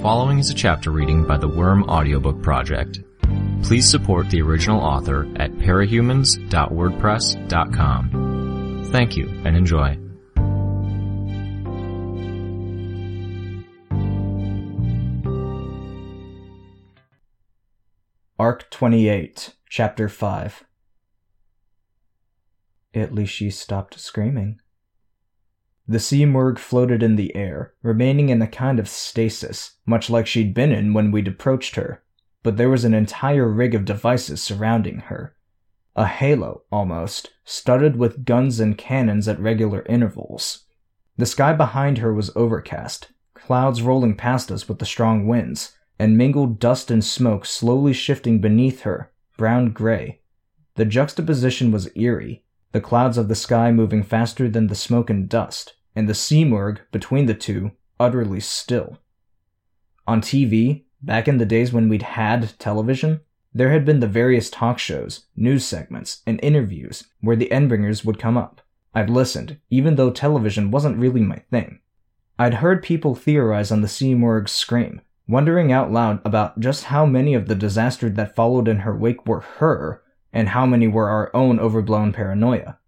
following is a chapter reading by the Worm Audiobook Project. Please support the original author at parahumans.wordpress.com. Thank you and enjoy. Arc 28, Chapter 5 At least she stopped screaming. The Simurgh floated in the air, remaining in a kind of stasis, much like she'd been in when we'd approached her, but there was an entire rig of devices surrounding her. A halo, almost, studded with guns and cannons at regular intervals. The sky behind her was overcast, clouds rolling past us with the strong winds, and mingled dust and smoke slowly shifting beneath her, brown gray. The juxtaposition was eerie, the clouds of the sky moving faster than the smoke and dust, and the Simurgh between the two utterly still. On TV, back in the days when we'd had television, there had been the various talk shows, news segments, and interviews where the Endbringers would come up. I'd listened, even though television wasn't really my thing. I'd heard people theorize on the Simurgh's scream, wondering out loud about just how many of the disasters that followed in her wake were her, and how many were our own overblown paranoia.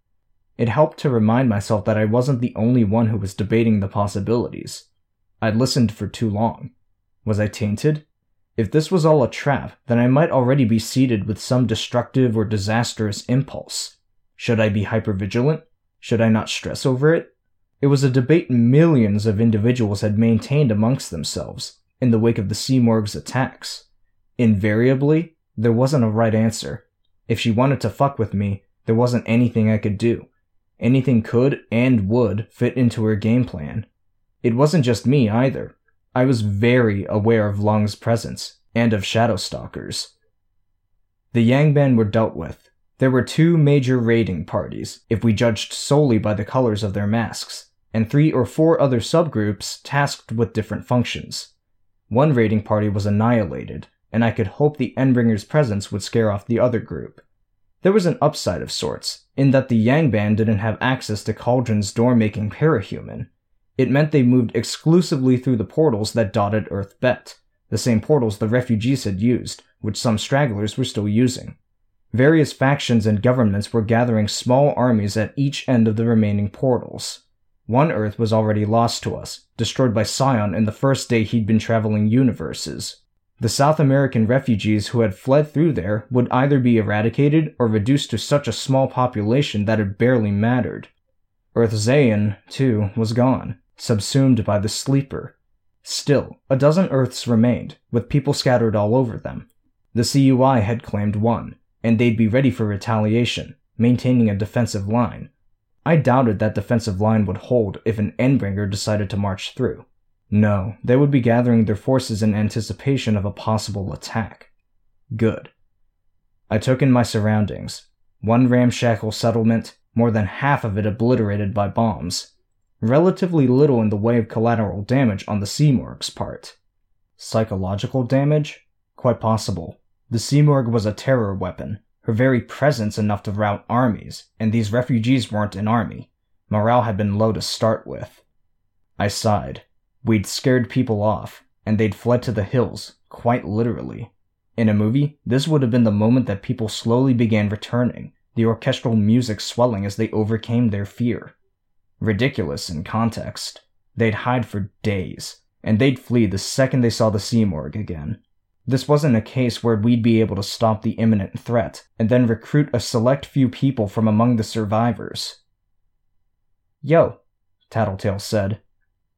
It helped to remind myself that I wasn't the only one who was debating the possibilities. I'd listened for too long. Was I tainted? If this was all a trap, then I might already be seeded with some destructive or disastrous impulse. Should I be hypervigilant? Should I not stress over it? It was a debate millions of individuals had maintained amongst themselves in the wake of the Simurgh's attacks. Invariably, there wasn't a right answer. If she wanted to fuck with me, there wasn't anything I could do. Anything could and would fit into her game plan. It wasn't just me either. I was very aware of Lung's presence and of Shadowstalker's. The Yangban were dealt with. There were two major raiding parties, if we judged solely by the colors of their masks, and three or four other subgroups tasked with different functions. One raiding party was annihilated, and I could hope the Endbringer's presence would scare off the other group. There was an upside of sorts, in that the Yangban didn't have access to Cauldron's door-making parahuman. It meant they moved exclusively through the portals that dotted Earth Bet, the same portals the refugees had used, which some stragglers were still using. Various factions and governments were gathering small armies at each end of the remaining portals. One Earth was already lost to us, destroyed by Scion in the first day he'd been traveling universes. The South American refugees who had fled through there would either be eradicated or reduced to such a small population that it barely mattered. Earth Zayin, too, was gone, subsumed by the Sleeper. Still, a dozen Earths remained, with people scattered all over them. The CUI had claimed one, and they'd be ready for retaliation, maintaining a defensive line. I doubted that defensive line would hold if an Endbringer decided to march through. No, they would be gathering their forces in anticipation of a possible attack. Good. I took in my surroundings. One ramshackle settlement, more than half of it obliterated by bombs. Relatively little in the way of collateral damage on the Simurgh's part. Psychological damage? Quite possible. The Simurgh was a terror weapon, her very presence enough to rout armies, and these refugees weren't an army. Morale had been low to start with. I sighed. We'd scared people off, and they'd fled to the hills, quite literally. In a movie, this would have been the moment that people slowly began returning, the orchestral music swelling as they overcame their fear. Ridiculous in context. They'd hide for days, and they'd flee the second they saw the Simurgh again. This wasn't a case where we'd be able to stop the imminent threat and then recruit a select few people from among the survivors. Yo, Tattletale said,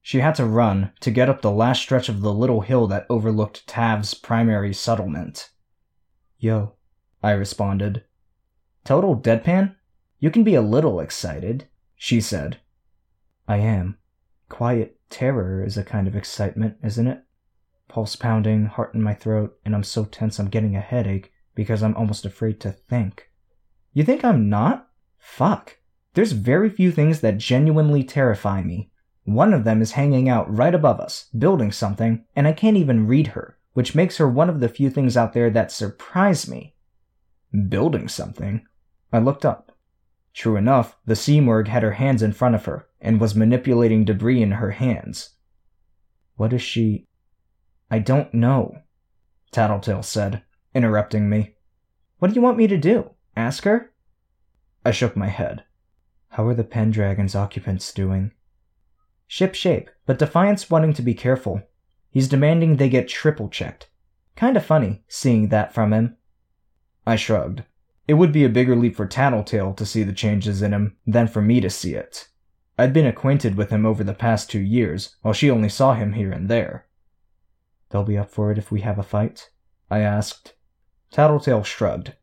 she had to run to get up the last stretch of the little hill that overlooked Tav's primary settlement. Yo, I responded. Total deadpan? You can be a little excited, she said. I am. Quiet terror is a kind of excitement, isn't it? Pulse pounding, heart in my throat, and I'm so tense I'm getting a headache because I'm almost afraid to think. You think I'm not? Fuck. There's very few things that genuinely terrify me. One of them is hanging out right above us, building something, and I can't even read her, which makes her one of the few things out there that surprise me. Building something? I looked up. True enough, the Simurgh had her hands in front of her and was manipulating debris in her hands. What is she? I don't know, Tattletale said, interrupting me. What do you want me to do? Ask her? I shook my head. How are the Pendragon's occupants doing? Ship shape, but Defiant's wanting to be careful. He's demanding they get triple checked. Kinda funny, seeing that from him. I shrugged. It would be a bigger leap for Tattletale to see the changes in him than for me to see it. I'd been acquainted with him over the past two years, while she only saw him here and there. They'll be up for it if we have a fight? I asked. Tattletale shrugged.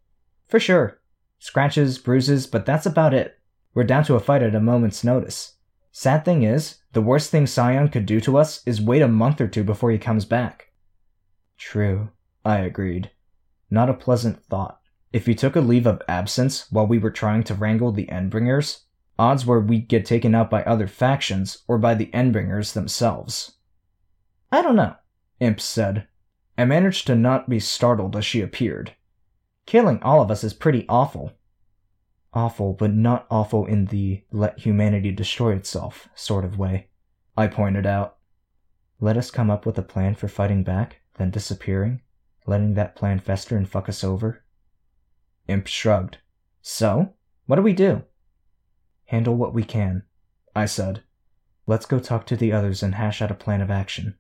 For sure. Scratches, bruises, but that's about it. We're down to a fight at a moment's notice. Sad thing is, the worst thing Scion could do to us is wait a month or two before he comes back. True, I agreed. Not a pleasant thought. If he took a leave of absence while we were trying to wrangle the Endbringers, odds were we'd get taken out by other factions or by the Endbringers themselves. I don't know, Imp said. I managed to not be startled as she appeared. Killing all of us is pretty awful. Awful, but not awful in the let humanity destroy itself sort of way, I pointed out. Let us come up with a plan for fighting back, then disappearing, letting that plan fester and fuck us over. Imp shrugged. So? What do we do? Handle what we can, I said. Let's go talk to the others and hash out a plan of action.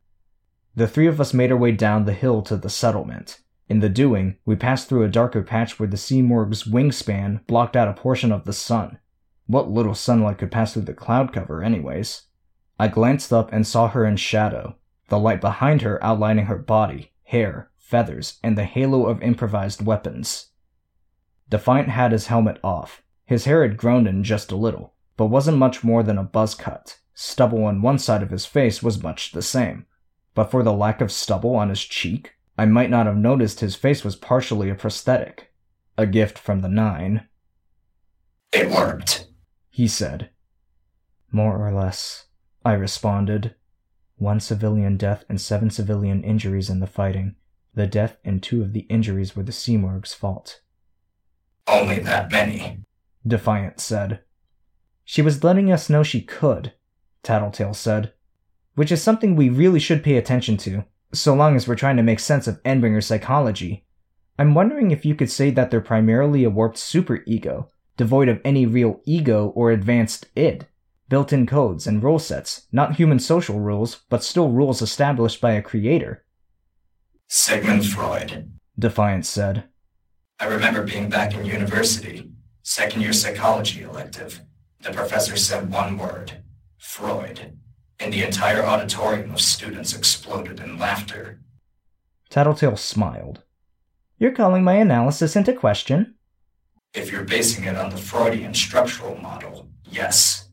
The three of us made our way down the hill to the settlement. In the doing, we passed through a darker patch where the Simurgh's wingspan blocked out a portion of the sun. What little sunlight could pass through the cloud cover, anyways? I glanced up and saw her in shadow, the light behind her outlining her body, hair, feathers, and the halo of improvised weapons. Defiant had his helmet off. His hair had grown in just a little, but wasn't much more than a buzz cut. Stubble on one side of his face was much the same. But for the lack of stubble on his cheek, I might not have noticed his face was partially a prosthetic. A gift from the Nine. It worked, he said. More or less, I responded. One civilian death and seven civilian injuries in the fighting. The death and two of the injuries were the Simurgh's fault. Only that many, Defiant said. She was letting us know she could, Tattletale said. Which is something we really should pay attention to, so long as we're trying to make sense of Endbringer psychology. I'm wondering if you could say that they're primarily a warped superego, devoid of any real ego or advanced id. Built in codes and rule sets, not human social rules, but still rules established by a creator. Sigmund Freud, Defiant said. I remember being back in university, second year psychology elective. The professor said one word Freud, and the entire auditorium of students exploded in laughter. Tattletale smiled. You're calling my analysis into question? If you're basing it on the Freudian structural model, yes.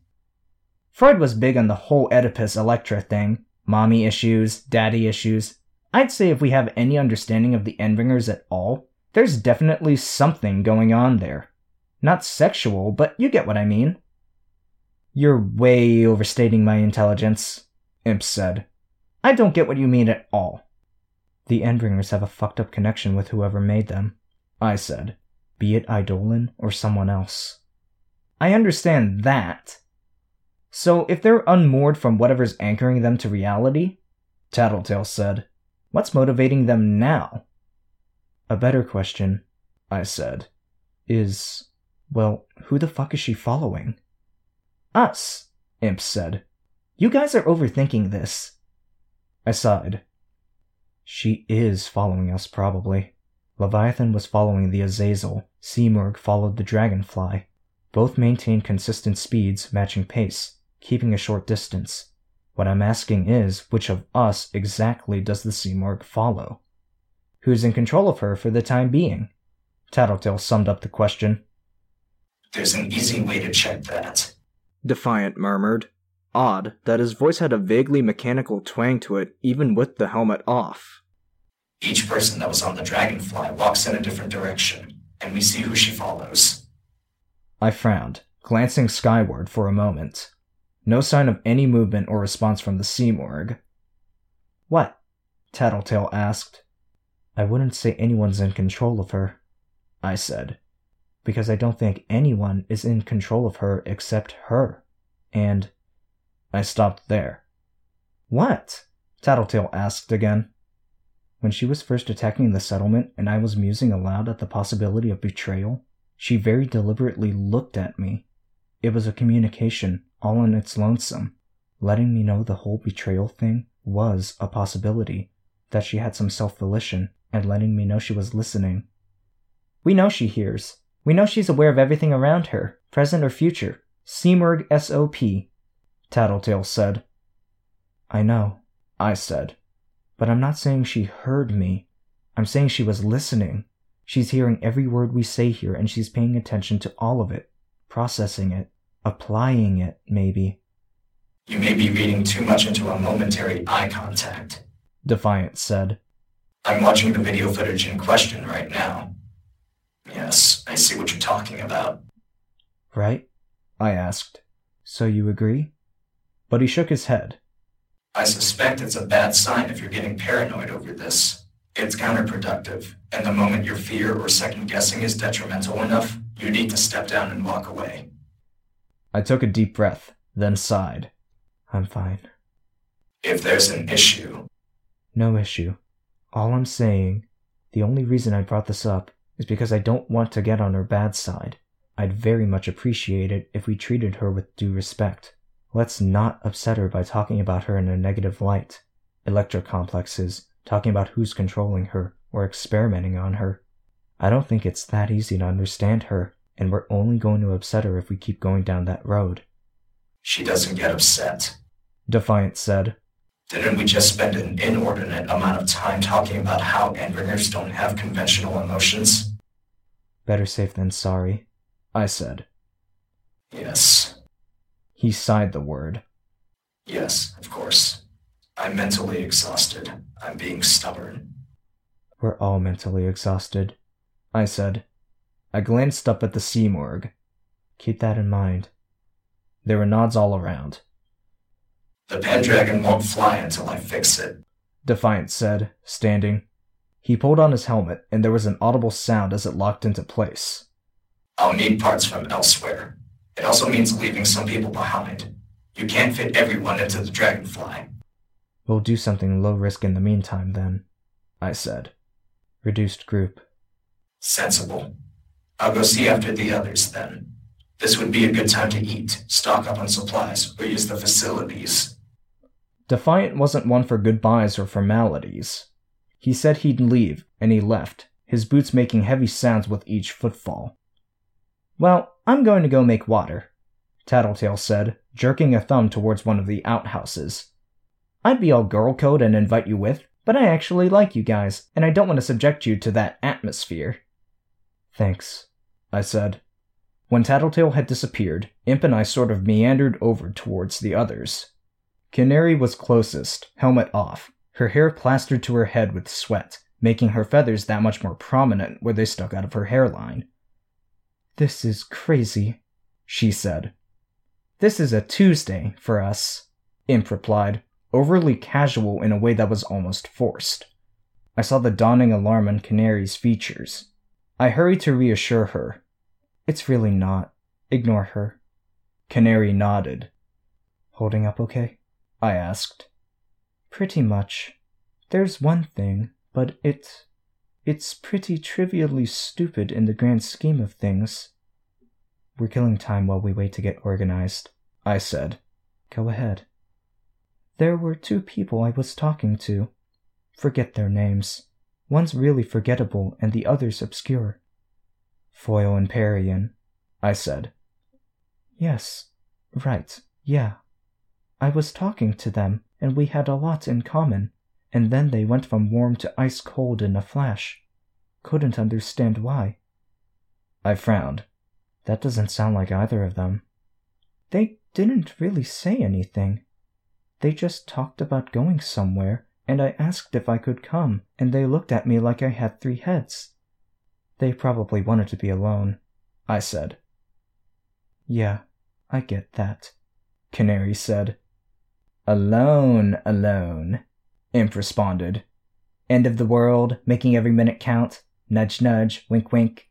Freud was big on the whole Oedipus Electra thing mommy issues, daddy issues. I'd say if we have any understanding of the Endbringers at all, there's definitely something going on there. Not sexual, but you get what I mean. You're way overstating my intelligence, Imp said. I don't get what you mean at all. The Endbringers have a fucked up connection with whoever made them, I said, be it Eidolon or someone else. I understand that. So if they're unmoored from whatever's anchoring them to reality, Tattletale said, what's motivating them now? A better question, I said, is, well, who the fuck is she following? Us, Imp said. You guys are overthinking this. I sighed. She is following us, probably. Leviathan was following the Azazel, Simurgh followed the Dragonfly. Both maintained consistent speeds, matching pace, keeping a short distance. What I'm asking is, which of us exactly does the Simurgh follow? who's in control of her for the time being. Tattletale summed up the question. There's an easy way to check that. Defiant murmured. Odd that his voice had a vaguely mechanical twang to it, even with the helmet off. Each person that was on the Dragonfly walks in a different direction, and we see who she follows. I frowned, glancing skyward for a moment. No sign of any movement or response from the Simurgh. What? Tattletale asked. I wouldn't say anyone's in control of her, I said, because I don't think anyone is in control of her except her. And I stopped there. What? Tattletale asked again. When she was first attacking the settlement and I was musing aloud at the possibility of betrayal, she very deliberately looked at me. It was a communication, all in its lonesome, letting me know the whole betrayal thing was a possibility, that she had some self volition, and letting me know she was listening. We know she hears. We know she's aware of everything around her, present or future. Simurgh SOP, Tattletale said. I know, I said. But I'm not saying she heard me. I'm saying she was listening. She's hearing every word we say here and she's paying attention to all of it, processing it, applying it, maybe. You may be reading too much into a momentary eye contact, Defiant said. I'm watching the video footage in question right now. Yes, I see what you're talking about. Right? I asked. So you agree? But he shook his head. I suspect it's a bad sign if you're getting paranoid over this. It's counterproductive, and the moment your fear or second guessing is detrimental enough, you need to step down and walk away. I took a deep breath, then sighed. I'm fine. If there's an issue, No issue. All I'm saying, the only reason I brought this up is because I don't want to get on her bad side. I'd very much appreciate it if we treated her with due respect. Let's not upset her by talking about her in a negative light. Electra complexes, talking about who's controlling her, or experimenting on her. I don't think it's that easy to understand her, and we're only going to upset her if we keep going down that road. she doesn't get upset. Defiant said. Didn't we just spend an inordinate amount of time talking about how Endbringers don't have conventional emotions? Better safe than sorry. I said. Yes, He sighed the word. yes, of course. I'm mentally exhausted. I'm being stubborn. We're all mentally exhausted. I said. I glanced up at the Simurgh. Keep that in mind. There were nods all around. The Pendragon won't fly until I fix it. Defiant said, standing. He pulled on his helmet, and there was an audible sound as it locked into place. I'll need parts from elsewhere. It also means leaving some people behind. You can't fit everyone into the Dragonfly. We'll do something low risk in the meantime, then, I said. Reduced group. Sensible. I'll go see after the others then. This would be a good time to eat, stock up on supplies, or use the facilities. Defiant wasn't one for goodbyes or formalities. He said he'd leave, and he left, his boots making heavy sounds with each footfall. Well, I'm going to go make water, Tattletale said, jerking a thumb towards one of the outhouses. I'd be all girl code and invite you with, but I actually like you guys, and I don't want to subject you to that atmosphere. Thanks, I said. When Tattletale had disappeared, Imp and I sort of meandered over towards the others. Canary was closest, helmet off, her hair plastered to her head with sweat, making her feathers that much more prominent where they stuck out of her hairline. This is crazy, she said. This is a Tuesday for us, Imp replied, overly casual in a way that was almost forced. I saw the dawning alarm on Canary's features. I hurried to reassure her. It's really not. Ignore her. Canary nodded. Holding up okay? I asked. Pretty much. There's one thing, but it. It's pretty trivially stupid in the grand scheme of things. We're killing time while we wait to get organized, I said. Go ahead. There were two people I was talking to. Forget their names. One's really forgettable and the other's obscure. Foil and Parian, I said. Yes, right, yeah. I was talking to them, and we had a lot in common, and then they went from warm to ice cold in a flash. Couldn't understand why. I frowned. That doesn't sound like either of them. They didn't really say anything. They just talked about going somewhere, and I asked if I could come, and they looked at me like I had three heads. They probably wanted to be alone, I said. Yeah, I get that, Canary said. Alone, alone, Imp responded. End of the world, making every minute count. Nudge, nudge, wink, wink.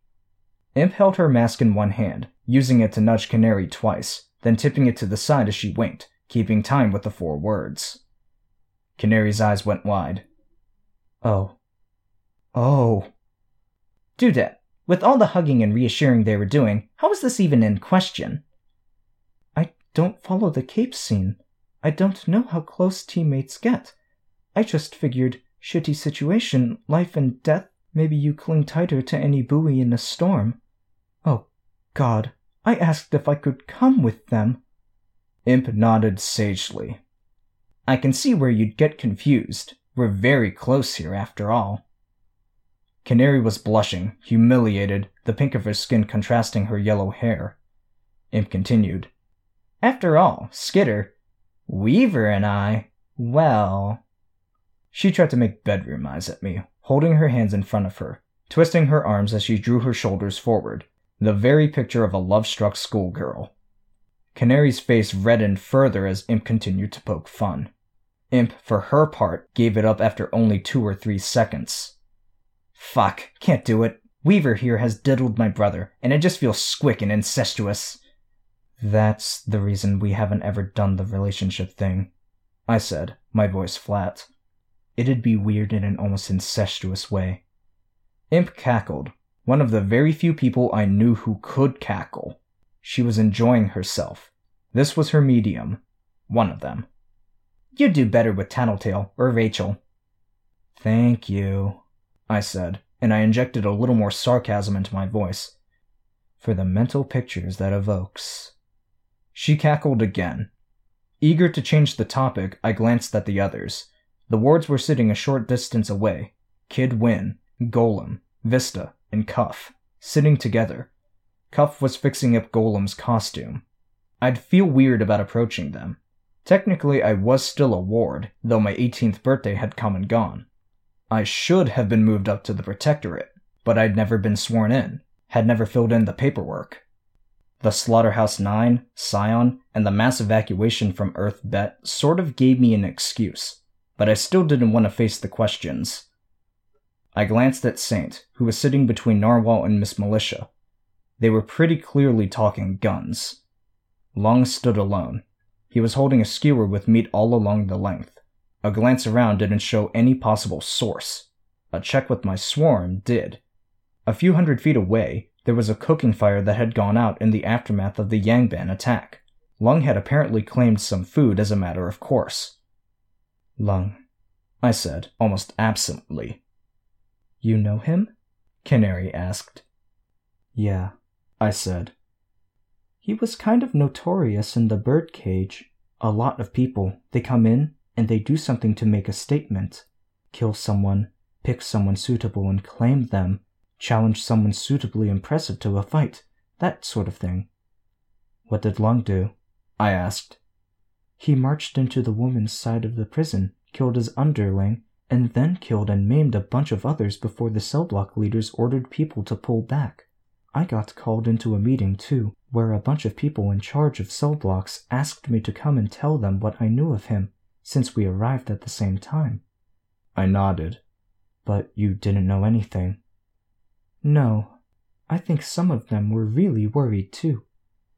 Imp held her mask in one hand, using it to nudge Canary twice, then tipping it to the side as she winked, keeping time with the four words. Canary's eyes went wide. Oh, Oh. Dudette, with all the hugging and reassuring they were doing, how was this even in question? I don't follow the Cape scene. I don't know how close teammates get. I just figured, shitty situation, life and death, maybe you cling tighter to any buoy in a storm. Oh, God, I asked if I could come with them. Imp nodded sagely. I can see where you'd get confused. We're very close here, after all. Canary was blushing, humiliated, the pink of her skin contrasting her yellow hair. Imp continued. After all, Skitter, Weaver and I, well. She tried to make bedroom eyes at me, holding her hands in front of her, twisting her arms as she drew her shoulders forward, the very picture of a love struck schoolgirl. Canary's face reddened further as Imp continued to poke fun. Imp, for her part, gave it up after only two or three seconds. Fuck, can't do it. Weaver here has diddled my brother, and it just feels squick and incestuous. That's the reason we haven't ever done the relationship thing, I said, my voice flat. It'd be weird in an almost incestuous way. Imp cackled, one of the very few people I knew who could cackle. She was enjoying herself. This was her medium. One of them. You'd do better with Tattletale or Rachel. Thank you, I said, and I injected a little more sarcasm into my voice. For the mental pictures that evokes. She cackled again. Eager to change the topic, I glanced at the others. The wards were sitting a short distance away. Kid Win, Golem, Vista, and Cuff, sitting together. Cuff was fixing up Golem's costume. I'd feel weird about approaching them. Technically, I was still a ward, though my 18th birthday had come and gone. I should have been moved up to the Protectorate, but I'd never been sworn in, had never filled in the paperwork. The Slaughterhouse 9, Scion, and the mass evacuation from Earth Bet sort of gave me an excuse, but I still didn't want to face the questions. I glanced at Saint, who was sitting between Narwhal and Miss Militia. They were pretty clearly talking guns. Lung stood alone. He was holding a skewer with meat all along the length. A glance around didn't show any possible source. A check with my swarm did. A few hundred feet away, there was a cooking fire that had gone out in the aftermath of the Yangban attack. Lung had apparently claimed some food as a matter of course. Lung, I said, almost absently. You know him? Canary asked. Yeah, I said. He was kind of notorious in the birdcage. A lot of people, they come in and they do something to make a statement. Kill someone, pick someone suitable and claim them, challenge someone suitably impressive to a fight, that sort of thing. What did Lung do? I asked. He marched into the woman's side of the prison, killed his underling, and then killed and maimed a bunch of others before the cell block leaders ordered people to pull back. I got called into a meeting too, where a bunch of people in charge of cell blocks asked me to come and tell them what I knew of him since we arrived at the same time. I nodded. But you didn't know anything. No. I think some of them were really worried too.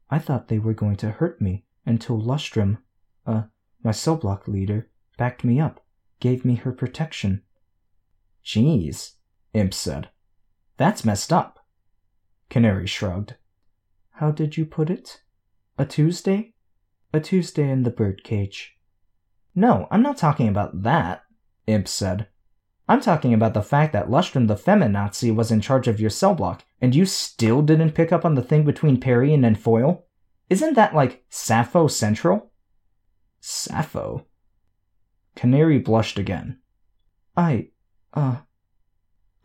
I thought they were going to hurt me until Lustrum, uh, my cell block leader, backed me up, gave me her protection. Jeez, Imp said. That's messed up. Canary shrugged. How did you put it? A Tuesday? A Tuesday in the birdcage. No, I'm not talking about that, Imp said. I'm talking about the fact that Lustrum the feminazi was in charge of your cell block, and you still didn't pick up on the thing between Perry and Foil? Isn't that like Sappho Central? Sappho? Canary blushed again. I, uh.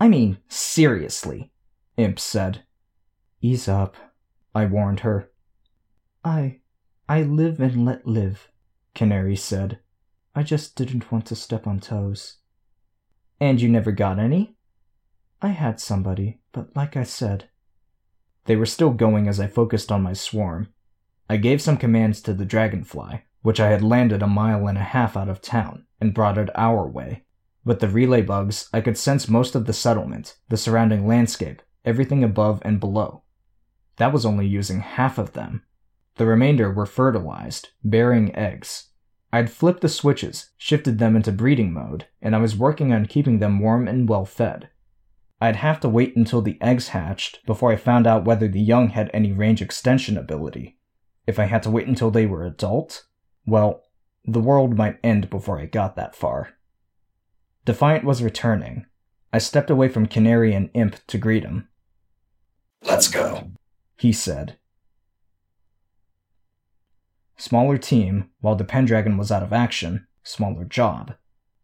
I mean, seriously, Imp said. Ease up, I warned her. I, I live and let live, Canary said. I just didn't want to step on toes. And you never got any? I had somebody, but like I said. They were still going as I focused on my swarm. I gave some commands to the dragonfly, which I had landed a mile and a half out of town, and brought it our way. With the relay bugs, I could sense most of the settlement, the surrounding landscape, everything above and below. That was only using half of them. The remainder were fertilized, bearing eggs, I'd flipped the switches, shifted them into breeding mode, and I was working on keeping them warm and well fed. I'd have to wait until the eggs hatched before I found out whether the young had any range extension ability. If I had to wait until they were adult, well, the world might end before I got that far. Defiant was returning. I stepped away from Canary and Imp to greet him. Let's go, he said. Smaller team, while the Pendragon was out of action, smaller job.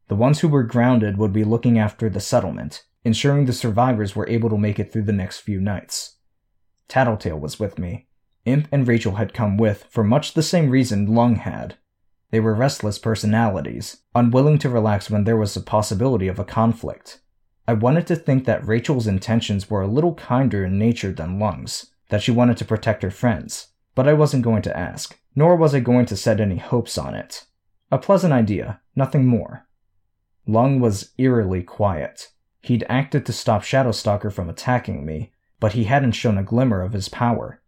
The ones who were grounded would be looking after the settlement, ensuring the survivors were able to make it through the next few nights. Tattletale was with me. Imp and Rachel had come with for much the same reason Lung had. They were restless personalities, unwilling to relax when there was a possibility of a conflict. I wanted to think that Rachel's intentions were a little kinder in nature than Lung's, that she wanted to protect her friends, but I wasn't going to ask, nor was I going to set any hopes on it. A pleasant idea, nothing more. Lung was eerily quiet. He'd acted to stop Shadowstalker from attacking me, but he hadn't shown a glimmer of his power.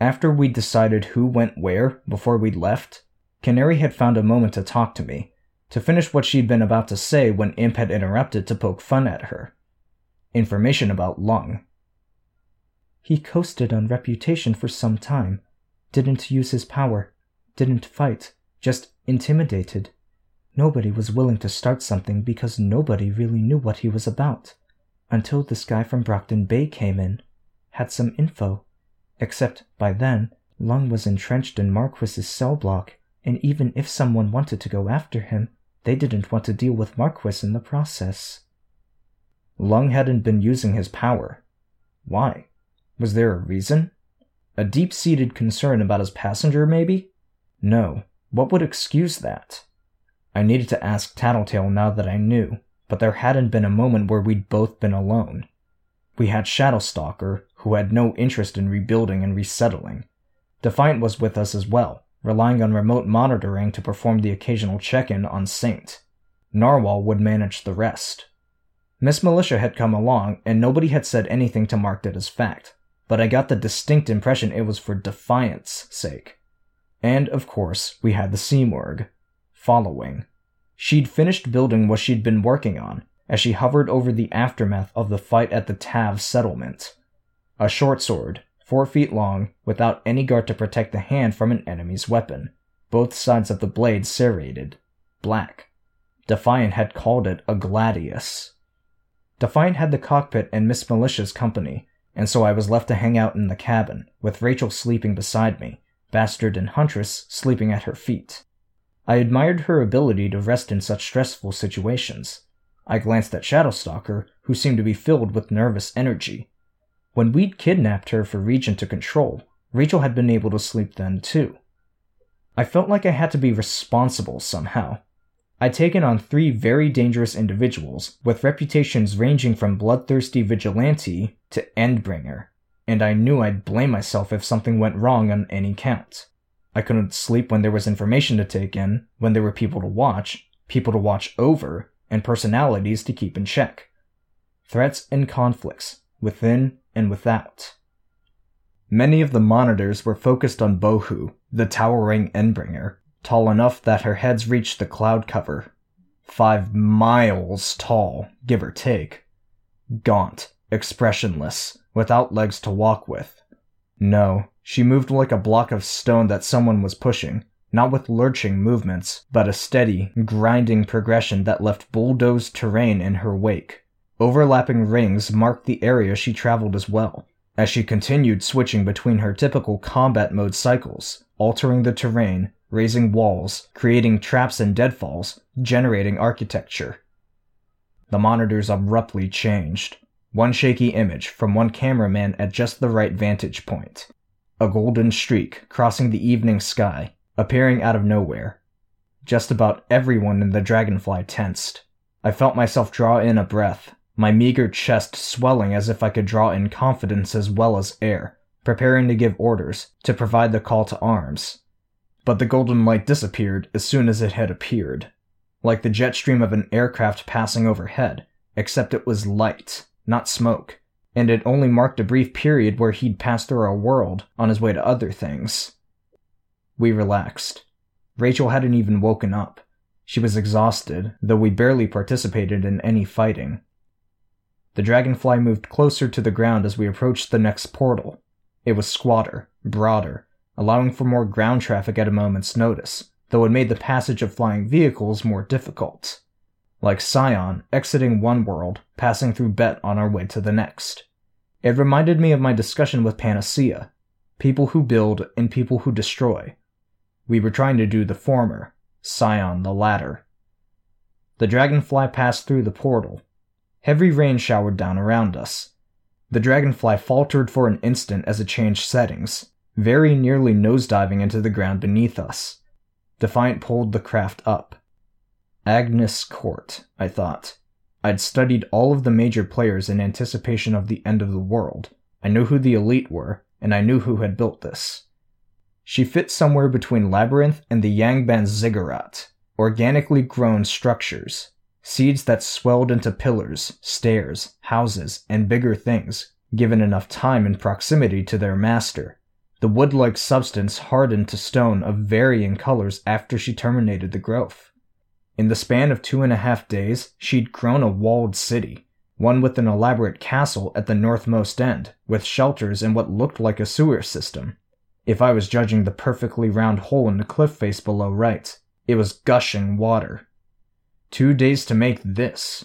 After we'd decided who went where before we'd left, Canary had found a moment to talk to me, to finish what she'd been about to say when Imp had interrupted to poke fun at her. Information about Lung. He coasted on reputation for some time, didn't use his power, didn't fight, just intimidated. Nobody was willing to start something because nobody really knew what he was about. Until this guy from Brockton Bay came in, had some info. Except by then, Lung was entrenched in Marquis's cell block and even if someone wanted to go after him, they didn't want to deal with Marquis in the process. Lung hadn't been using his power. Why? Was there a reason? A deep seated concern about his passenger, maybe? No. What would excuse that? I needed to ask Tattletale now that I knew, but there hadn't been a moment where we'd both been alone. We had Shadowstalker, who had no interest in rebuilding and resettling. Defiant was with us as well, relying on remote monitoring to perform the occasional check in on Saint. Narwhal would manage the rest. Miss Militia had come along, and nobody had said anything to mark it as fact, but I got the distinct impression it was for Defiant's sake. And, of course, we had the Simurgh, following. She'd finished building what she'd been working on, as she hovered over the aftermath of the fight at the Tav settlement. A short sword, four feet long, without any guard to protect the hand from an enemy's weapon. Both sides of the blade serrated, black. Defiant had called it a gladius. Defiant had the cockpit and Miss Militia's company, and so I was left to hang out in the cabin, with Rachel sleeping beside me, Bastard and Huntress sleeping at her feet. I admired her ability to rest in such stressful situations. I glanced at Shadowstalker, who seemed to be filled with nervous energy, when we'd kidnapped her for Regent to control, Rachel had been able to sleep then too. I felt like I had to be responsible somehow. I'd taken on three very dangerous individuals with reputations ranging from bloodthirsty vigilante to endbringer, and I knew I'd blame myself if something went wrong on any count. I couldn't sleep when there was information to take in, when there were people to watch, people to watch over, and personalities to keep in check. Threats and conflicts, within and without. Many of the monitors were focused on Bohu, the towering Endbringer, tall enough that her heads reached the cloud cover. Five miles tall, give or take. Gaunt, expressionless, without legs to walk with. No, she moved like a block of stone that someone was pushing, not with lurching movements, but a steady, grinding progression that left bulldozed terrain in her wake. Overlapping rings marked the area she traveled as well, as she continued switching between her typical combat mode cycles, altering the terrain, raising walls, creating traps and deadfalls, generating architecture. The monitors abruptly changed. One shaky image from one cameraman at just the right vantage point. A golden streak crossing the evening sky, appearing out of nowhere. Just about everyone in the dragonfly tensed. I felt myself draw in a breath, my meager chest swelling as if I could draw in confidence as well as air, preparing to give orders, to provide the call to arms. But the golden light disappeared as soon as it had appeared, like the jet stream of an aircraft passing overhead, except it was light, not smoke, and it only marked a brief period where he'd passed through our world on his way to other things. We relaxed. Rachel hadn't even woken up. She was exhausted, though we barely participated in any fighting. The dragonfly moved closer to the ground as we approached the next portal. It was squatter, broader, allowing for more ground traffic at a moment's notice, though it made the passage of flying vehicles more difficult. Like Scion, exiting one world, passing through Bet on our way to the next. It reminded me of my discussion with Panacea people who build and people who destroy. We were trying to do the former, Scion the latter. The dragonfly passed through the portal. Heavy rain showered down around us. The dragonfly faltered for an instant as it changed settings, very nearly nosediving into the ground beneath us. Defiant pulled the craft up. Agnes Court, I thought. I'd studied all of the major players in anticipation of the end of the world. I knew who the elite were, and I knew who had built this. She fit somewhere between Labyrinth and the Yangban ziggurat, organically grown structures, seeds that swelled into pillars, stairs, houses, and bigger things, given enough time and proximity to their master. The wood like substance hardened to stone of varying colors after she terminated the growth. In the span of two and a half days, she'd grown a walled city, one with an elaborate castle at the northmost end, with shelters and what looked like a sewer system. If I was judging the perfectly round hole in the cliff face below right, it was gushing water. Two days to make this.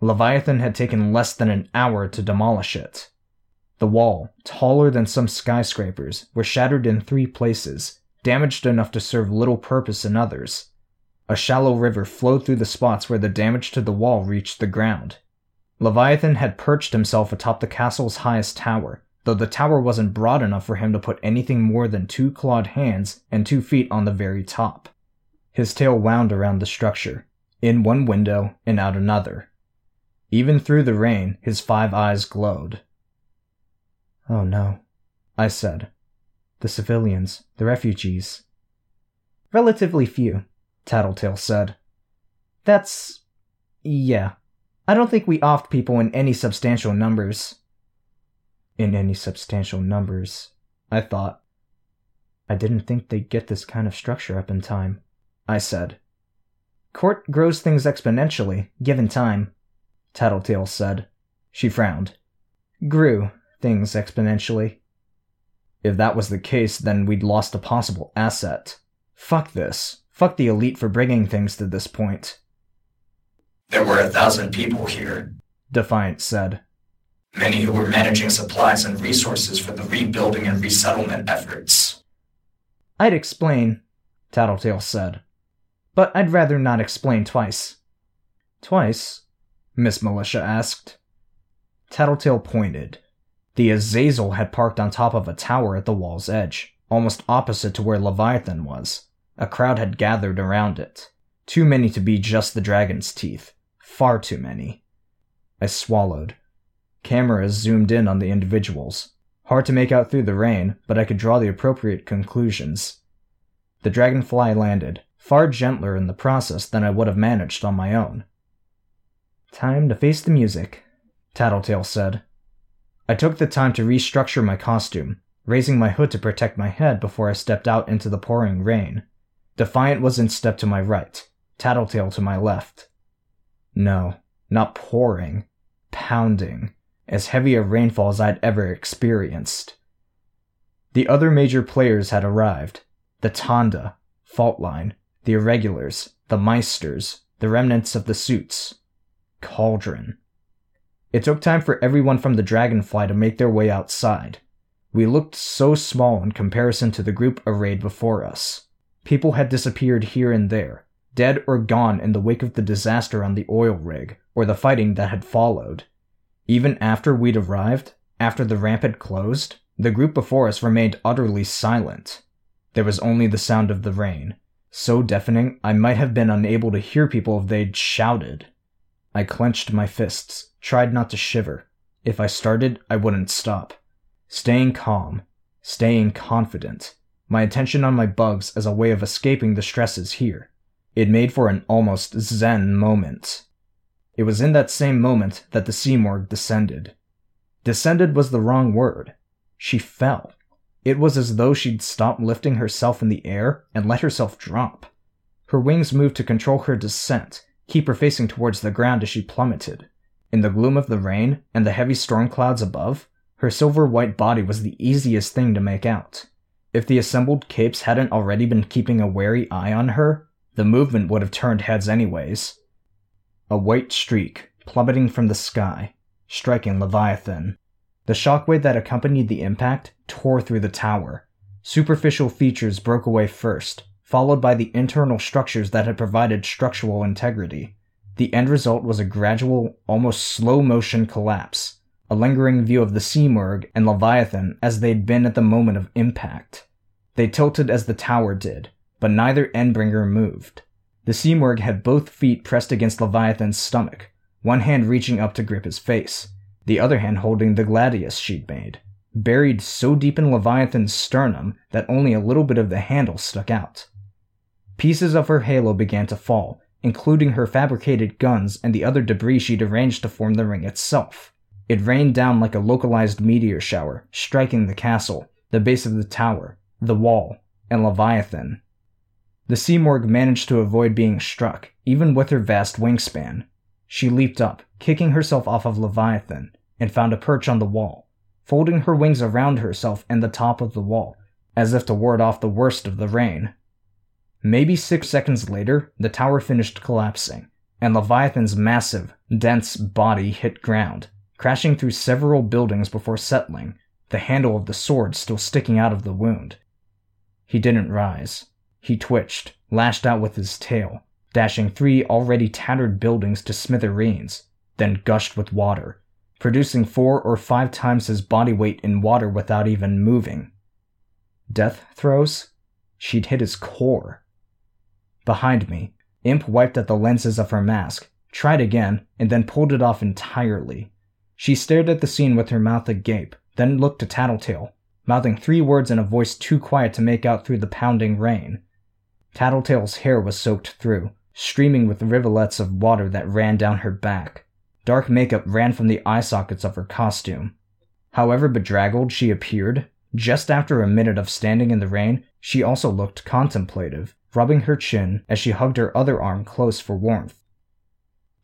Leviathan had taken less than an hour to demolish it. The wall, taller than some skyscrapers, was shattered in three places, damaged enough to serve little purpose in others. A shallow river flowed through the spots where the damage to the wall reached the ground. Leviathan had perched himself atop the castle's highest tower, though the tower wasn't broad enough for him to put anything more than two clawed hands and two feet on the very top. His tail wound around the structure, in one window and out another. Even through the rain, his five eyes glowed. Oh no, I said. The civilians, the refugees. Relatively few, Tattletale said. That's. yeah. I don't think we offed people in any substantial numbers. In any substantial numbers, I thought. I didn't think they'd get this kind of structure up in time, I said. Court grows things exponentially, given time, Tattletale said. She frowned. Grew things exponentially. If that was the case, then we'd lost a possible asset. Fuck this. Fuck the elite for bringing things to this point. There were a thousand people here, Defiant said. Many who were managing supplies and resources for the rebuilding and resettlement efforts. I'd explain, Tattletale said. But I'd rather not explain twice. Twice? Miss Militia asked. Tattletale pointed. The Azazel had parked on top of a tower at the wall's edge, almost opposite to where Leviathan was. A crowd had gathered around it. Too many to be just the dragon's teeth. Far too many. I swallowed. Cameras zoomed in on the individuals. Hard to make out through the rain, but I could draw the appropriate conclusions. The dragonfly landed, far gentler in the process than I would have managed on my own. Time to face the music, Tattletale said. I took the time to restructure my costume, raising my hood to protect my head before I stepped out into the pouring rain. Defiant was in step to my right, Tattletale to my left. No, not pouring, pounding, as heavy a rainfall as I'd ever experienced. The other major players had arrived the Thanda, Faultline, the Irregulars, the Meisters, the remnants of the suits. Cauldron. It took time for everyone from the Dragonfly to make their way outside. We looked so small in comparison to the group arrayed before us. People had disappeared here and there, dead or gone in the wake of the disaster on the oil rig, or the fighting that had followed. Even after we'd arrived, after the ramp had closed, the group before us remained utterly silent. There was only the sound of the rain, so deafening I might have been unable to hear people if they'd shouted. I clenched my fists, tried not to shiver. If I started, I wouldn't stop. Staying calm, staying confident, my attention on my bugs as a way of escaping the stresses here. It made for an almost zen moment. It was in that same moment that the Simurgh descended. Descended was the wrong word. She fell. It was as though she'd stopped lifting herself in the air and let herself drop. Her wings moved to control her descent, keep her facing towards the ground as she plummeted. In the gloom of the rain and the heavy storm clouds above, her silver white body was the easiest thing to make out. If the assembled capes hadn't already been keeping a wary eye on her, the movement would have turned heads anyways. A white streak plummeting from the sky, striking Leviathan. The shockwave that accompanied the impact tore through the tower. Superficial features broke away first, followed by the internal structures that had provided structural integrity. The end result was a gradual, almost slow motion collapse, a lingering view of the Simurgh and Leviathan as they'd been at the moment of impact. They tilted as the tower did, but neither Endbringer moved. The Simurgh had both feet pressed against Leviathan's stomach, one hand reaching up to grip his face, the other hand holding the gladius she'd made, buried so deep in Leviathan's sternum that only a little bit of the handle stuck out. Pieces of her halo began to fall, including her fabricated guns and the other debris she'd arranged to form the ring itself. It rained down like a localized meteor shower, striking the castle, the base of the tower, the wall, and Leviathan. The Simurgh managed to avoid being struck, even with her vast wingspan. She leaped up, kicking herself off of Leviathan, and found a perch on the wall, folding her wings around herself and the top of the wall, as if to ward off the worst of the rain. Maybe six seconds later, the tower finished collapsing, and Leviathan's massive, dense body hit ground, crashing through several buildings before settling, the handle of the sword still sticking out of the wound. He didn't rise. He twitched, lashed out with his tail, dashing three already tattered buildings to smithereens, then gushed with water, producing four or five times his body weight in water without even moving. Death throes? She'd hit his core. Behind me, Imp wiped at the lenses of her mask, tried again, and then pulled it off entirely. She stared at the scene with her mouth agape, then looked to Tattletale, mouthing three words in a voice too quiet to make out through the pounding rain. Tattletale's hair was soaked through, streaming with rivulets of water that ran down her back. Dark makeup ran from the eye sockets of her costume. However bedraggled she appeared, just after a minute of standing in the rain, she also looked contemplative, rubbing her chin as she hugged her other arm close for warmth.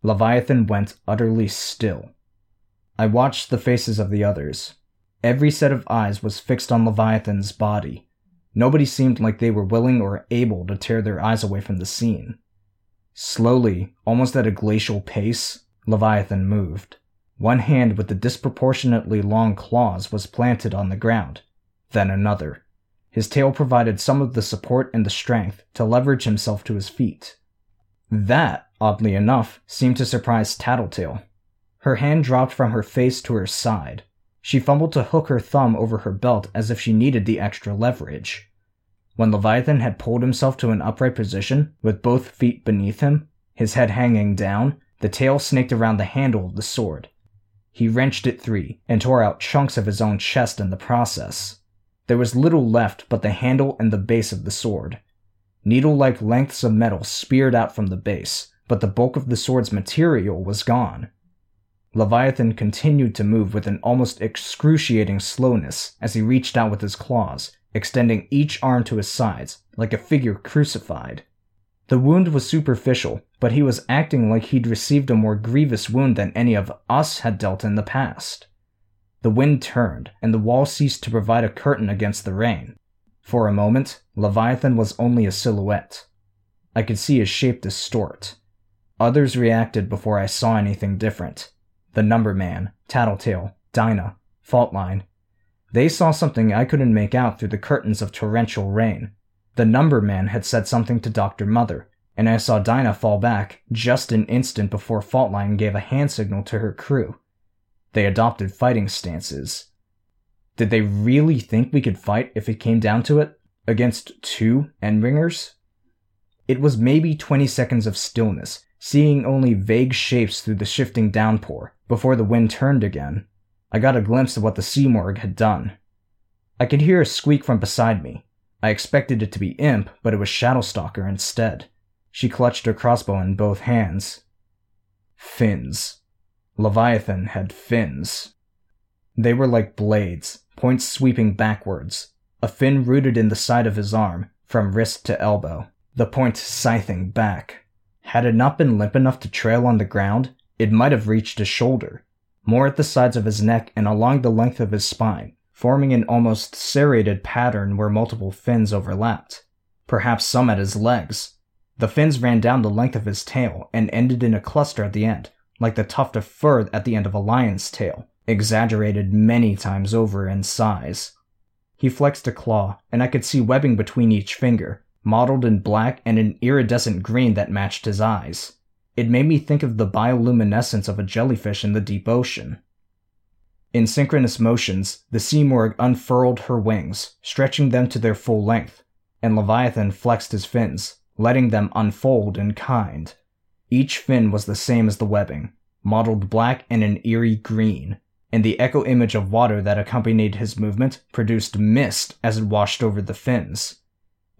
Leviathan went utterly still. I watched the faces of the others. Every set of eyes was fixed on Leviathan's body. Nobody seemed like they were willing or able to tear their eyes away from the scene. Slowly, almost at a glacial pace, Leviathan moved. One hand with the disproportionately long claws was planted on the ground, then another. His tail provided some of the support and the strength to leverage himself to his feet. That, oddly enough, seemed to surprise Tattletale. Her hand dropped from her face to her side. She fumbled to hook her thumb over her belt as if she needed the extra leverage. When Leviathan had pulled himself to an upright position, with both feet beneath him, his head hanging down, the tail snaked around the handle of the sword. He wrenched it free and tore out chunks of his own chest in the process. There was little left but the handle and the base of the sword. Needle like lengths of metal speared out from the base, but the bulk of the sword's material was gone. Leviathan continued to move with an almost excruciating slowness as he reached out with his claws, extending each arm to his sides, like a figure crucified. The wound was superficial, but he was acting like he'd received a more grievous wound than any of us had dealt in the past. The wind turned, and the wall ceased to provide a curtain against the rain. For a moment, Leviathan was only a silhouette. I could see his shape distort. Others reacted before I saw anything different. The Number Man, Tattletale, Dinah, Faultline. They saw something I couldn't make out through the curtains of torrential rain. The Number Man had said something to Dr. Mother, and I saw Dinah fall back just an instant before Faultline gave a hand signal to her crew. They adopted fighting stances. Did they really think we could fight if it came down to it? Against two Endbringers? It was maybe 20 seconds of stillness, seeing only vague shapes through the shifting downpour, before the wind turned again. I got a glimpse of what the Simurgh had done. I could hear a squeak from beside me. I expected it to be Imp, but it was Shadowstalker instead. She clutched her crossbow in both hands. Fins. Leviathan had fins. They were like blades, points sweeping backwards, a fin rooted in the side of his arm, from wrist to elbow, the point scything back. Had it not been limp enough to trail on the ground, It might have reached his shoulder, more at the sides of his neck and along the length of his spine, forming an almost serrated pattern where multiple fins overlapped. Perhaps some at his legs. The fins ran down the length of his tail and ended in a cluster at the end, like the tuft of fur at the end of a lion's tail, exaggerated many times over in size. He flexed a claw, and I could see webbing between each finger, mottled in black and an iridescent green that matched his eyes. It made me think of the bioluminescence of a jellyfish in the deep ocean. In synchronous motions, the Simurgh unfurled her wings, stretching them to their full length, and Leviathan flexed his fins, letting them unfold in kind. Each fin was the same as the webbing, mottled black and an eerie green, and the echo image of water that accompanied his movement produced mist as it washed over the fins.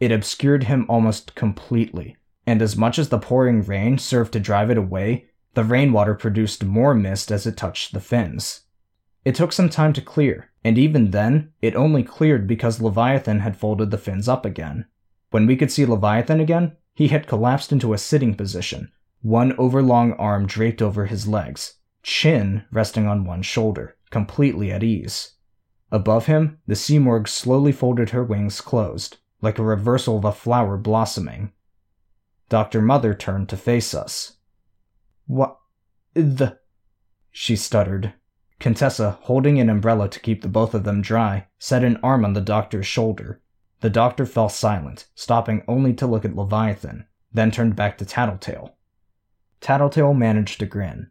It obscured him almost completely, and as much as the pouring rain served to drive it away, the rainwater produced more mist as it touched the fins. It took some time to clear, and even then, it only cleared because Leviathan had folded the fins up again. When we could see Leviathan again, he had collapsed into a sitting position, one overlong arm draped over his legs, chin resting on one shoulder, completely at ease. Above him, the Simurgh slowly folded her wings closed, like a reversal of a flower blossoming. Dr. Mother turned to face us. What the? She stuttered, Contessa, holding an umbrella to keep the both of them dry, set an arm on the doctor's shoulder. The doctor fell silent, stopping only to look at Leviathan, then turned back to Tattletale. Tattletale managed to grin.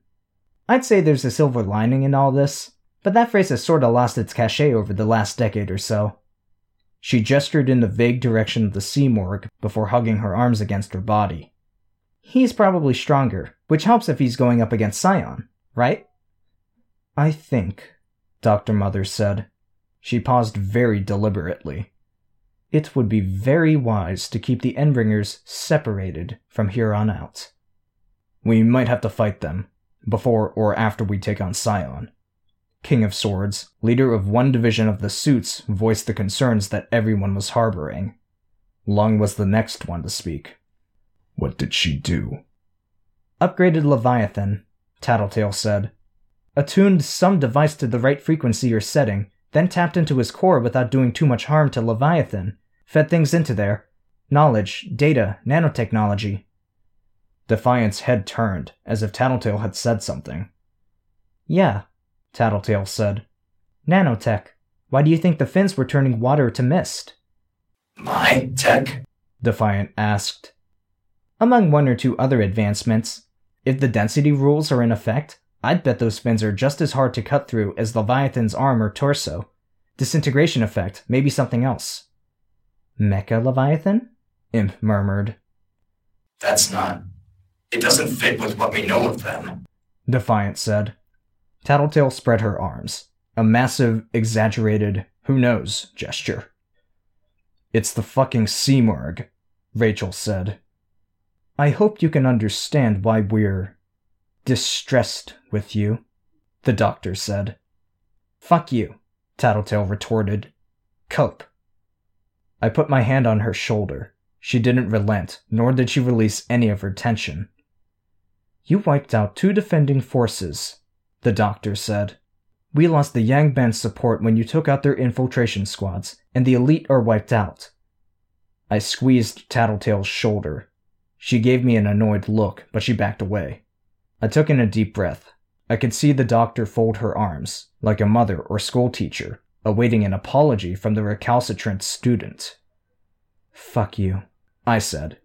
I'd say there's a silver lining in all this, but that phrase has sorta lost its cachet over the last decade or so. She gestured in the vague direction of the Simurgh before hugging her arms against her body. He's probably stronger, which helps if he's going up against Scion, right? I think, Dr. Mother said. She paused very deliberately. It would be very wise to keep the Endbringers separated from here on out. We might have to fight them, before or after we take on Scion. King of Swords, leader of one division of the Suits, voiced the concerns that everyone was harboring. Lung was the next one to speak. What did she do? Upgraded Leviathan, Tattletale said attuned some device to the right frequency or setting, then tapped into his core without doing too much harm to Leviathan, fed things into there knowledge, data, nanotechnology. Defiant's head turned, as if Tattletale had said something. Yeah, Tattletale said. Nanotech. Why do you think the fins were turning water to mist? My tech? Defiant asked. Among one or two other advancements, if the density rules are in effect, I'd bet those fins are just as hard to cut through as Leviathan's arm or torso. Disintegration effect, maybe something else. Mecha Leviathan? Imp murmured. That's not. It doesn't fit with what we know of them. Defiant said. Tattletale spread her arms. A massive, exaggerated, who knows gesture. It's the fucking Simurgh, Rachel said. I hope you can understand why we're distressed with you, the doctor said. Fuck you, Tattletale retorted. Cope. I put my hand on her shoulder. She didn't relent, nor did she release any of her tension. You wiped out two defending forces, the doctor said. We lost the Yang support when you took out their infiltration squads, and the elite are wiped out. I squeezed Tattletale's shoulder. She gave me an annoyed look, but she backed away. I took in a deep breath. I could see the doctor fold her arms, like a mother or schoolteacher, awaiting an apology from the recalcitrant student. Fuck you, I said.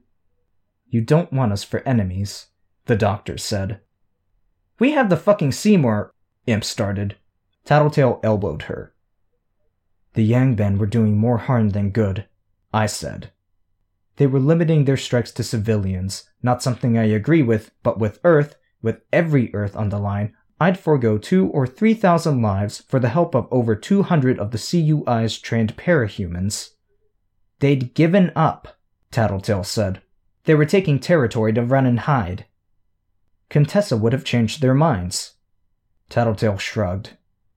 You don't want us for enemies, the doctor said. We have the fucking Simurgh, Imp started. Tattletale elbowed her. The Yangban were doing more harm than good, I said. They were limiting their strikes to civilians, not something I agree with, but with Earth, with every Earth on the line, I'd forego two or three thousand lives for the help of over 200 of the CUI's trained parahumans. They'd given up, Tattletale said. They were taking territory to run and hide. Contessa would have changed their minds. Tattletale shrugged.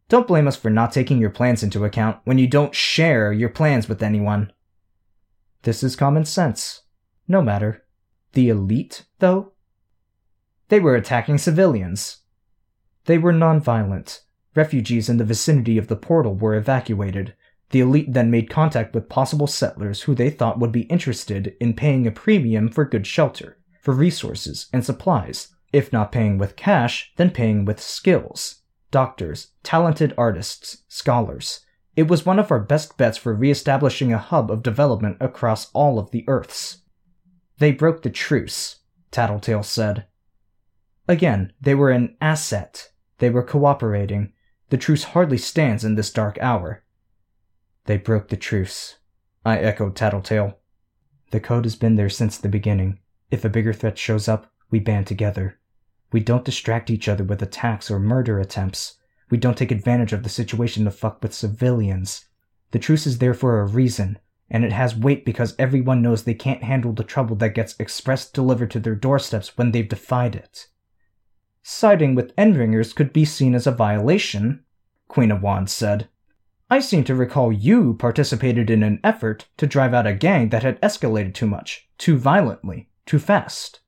Don't blame us for not taking your plans into account when you don't share your plans with anyone. This is common sense. No matter. The elite, though? They were attacking civilians. They were nonviolent. Refugees in the vicinity of the portal were evacuated. The elite then made contact with possible settlers who they thought would be interested in paying a premium for good shelter, for resources and supplies, if not paying with cash, then paying with skills. Doctors, talented artists, scholars. It was one of our best bets for re-establishing a hub of development across all of the Earths. They broke the truce, Tattletale said. Again, they were an asset. They were cooperating. The truce hardly stands in this dark hour. They broke the truce. I echoed Tattletale. The code has been there since the beginning. If a bigger threat shows up, we band together. We don't distract each other with attacks or murder attempts. We don't take advantage of the situation to fuck with civilians. The truce is there for a reason, and it has weight because everyone knows they can't handle the trouble that gets express delivered to their doorsteps when they've defied it. Siding with Endbringers could be seen as a violation, Queen of Wands said. I seem to recall you participated in an effort to drive out a gang that had escalated too much, too violently, too fast.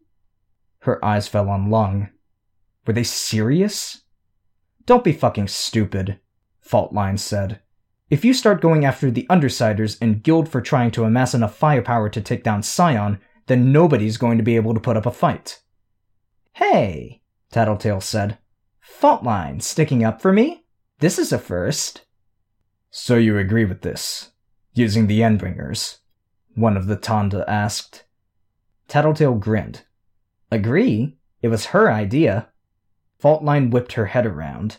Her eyes fell on Lung. Were they serious? Don't be fucking stupid, Faultline said. If you start going after the Undersiders and Guild for trying to amass enough firepower to take down Scion, then nobody's going to be able to put up a fight. Hey, Tattletale said. Faultline sticking up for me? This is a first. So you agree with this? Using the Endbringers? One of the Thanda asked. Tattletale grinned. Agree? It was her idea. Faultline whipped her head around.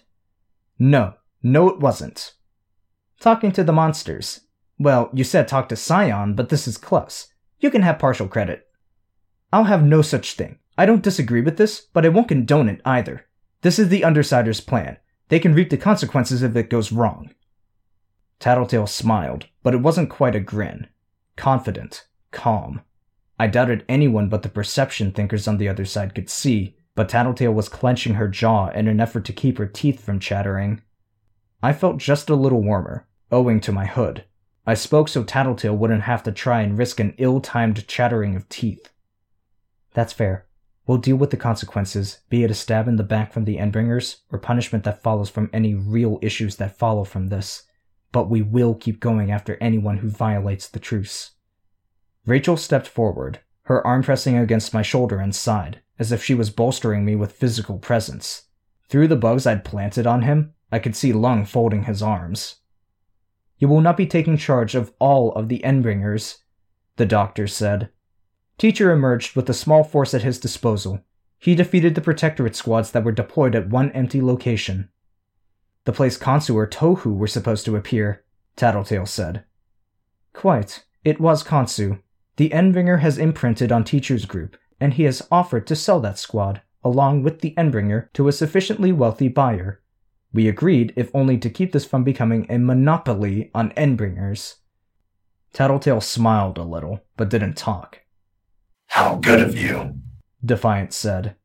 No, no, it wasn't. Talking to the monsters. Well, you said talk to Scion, but this is close. You can have partial credit. I'll have no such thing. I don't disagree with this, but I won't condone it either. This is the Undersiders' plan. They can reap the consequences if it goes wrong. Tattletale smiled, but it wasn't quite a grin. Confident, calm. I doubted anyone but the perception thinkers on the other side could see, but Tattletale was clenching her jaw in an effort to keep her teeth from chattering. I felt just a little warmer, owing to my hood. I spoke so Tattletale wouldn't have to try and risk an ill timed chattering of teeth. That's fair. We'll deal with the consequences, be it a stab in the back from the Endbringers, or punishment that follows from any real issues that follow from this. But we will keep going after anyone who violates the truce. Rachel stepped forward, her arm pressing against my shoulder and side, as if she was bolstering me with physical presence. Through the bugs I'd planted on him, I could see Lung folding his arms. You will not be taking charge of all of the Endbringers, the doctor said. Teacher emerged with a small force at his disposal. He defeated the Protectorate squads that were deployed at one empty location. The place Khonsu or Tohu were supposed to appear, Tattletale said. Quite. It was Khonsu. The Endbringer has imprinted on Teacher's group, and he has offered to sell that squad, along with the Endbringer, to a sufficiently wealthy buyer. We agreed, if only to keep this from becoming a monopoly on Endbringers. Tattletale smiled a little, but didn't talk. How good of you, Defiant said.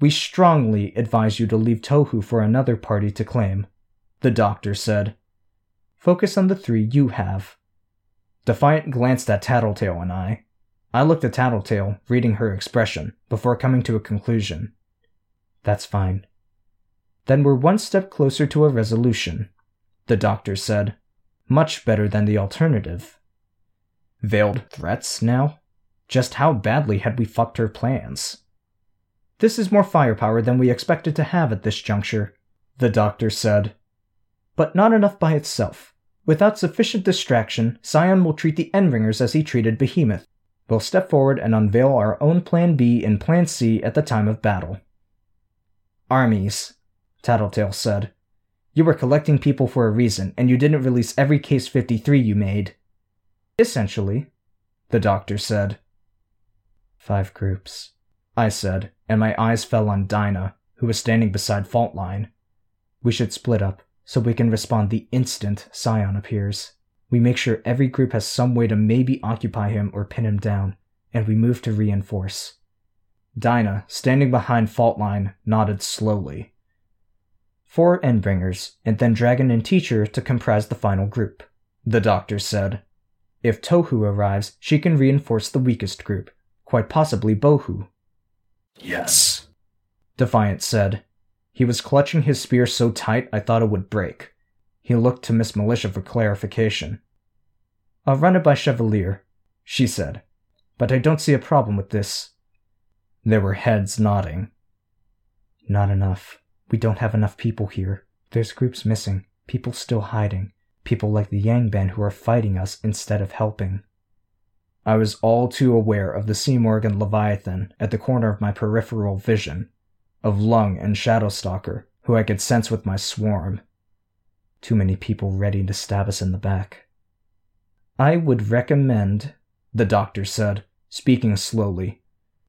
We strongly advise you to leave Tohu for another party to claim, the doctor said. Focus on the three you have. Defiant glanced at Tattletale and I. I looked at Tattletale, reading her expression, before coming to a conclusion. That's fine. Then we're one step closer to a resolution, the doctor said. Much better than the alternative. Veiled threats now? Just how badly had we fucked her plans? This is more firepower than we expected to have at this juncture, the doctor said. But not enough by itself. Without sufficient distraction, Scion will treat the Endbringers as he treated Behemoth. We'll step forward and unveil our own Plan B and Plan C at the time of battle. Armies, Tattletale said. You were collecting people for a reason, and you didn't release every Case 53 you made. Essentially, the doctor said. Five groups, I said, and my eyes fell on Dinah, who was standing beside Faultline. We should split up, so we can respond the instant Scion appears. We make sure every group has some way to maybe occupy him or pin him down, and we move to reinforce. Dinah, standing behind Faultline, nodded slowly. Four Endbringers, and then Dragon and Teacher to comprise the final group, the doctor said. If Tohu arrives, she can reinforce the weakest group, quite possibly Bohu. Yes, Defiant said. He was clutching his spear so tight I thought it would break. He looked to Miss Militia for clarification. I'll run it by Chevalier, she said, but I don't see a problem with this. There were heads nodding. Not enough. We don't have enough people here. There's groups missing, people still hiding, people like the Yangban who are fighting us instead of helping. I was all too aware of the Simurgh and Leviathan at the corner of my peripheral vision, of Lung and Shadowstalker, who I could sense with my swarm. Too many people ready to stab us in the back. I would recommend, the doctor said, speaking slowly,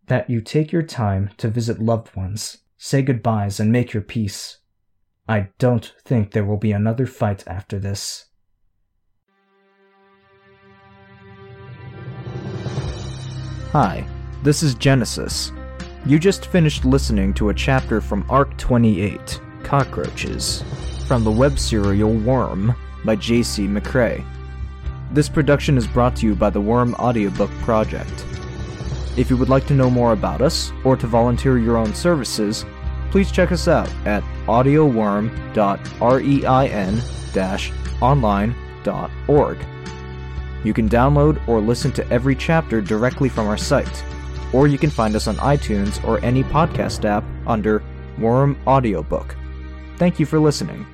that you take your time to visit loved ones, say goodbyes, and make your peace. I don't think there will be another fight after this. Hi, this is Genesis. You just finished listening to a chapter from Arc 28 Cockroaches from the web serial Worm by J.C. McCrae. This production is brought to you by the Worm Audiobook Project. If you would like to know more about us or to volunteer your own services, please check us out at audioworm.rein-online.org. You can download or listen to every chapter directly from our site, or you can find us on iTunes or any podcast app under Worm Audiobook. Thank you for listening.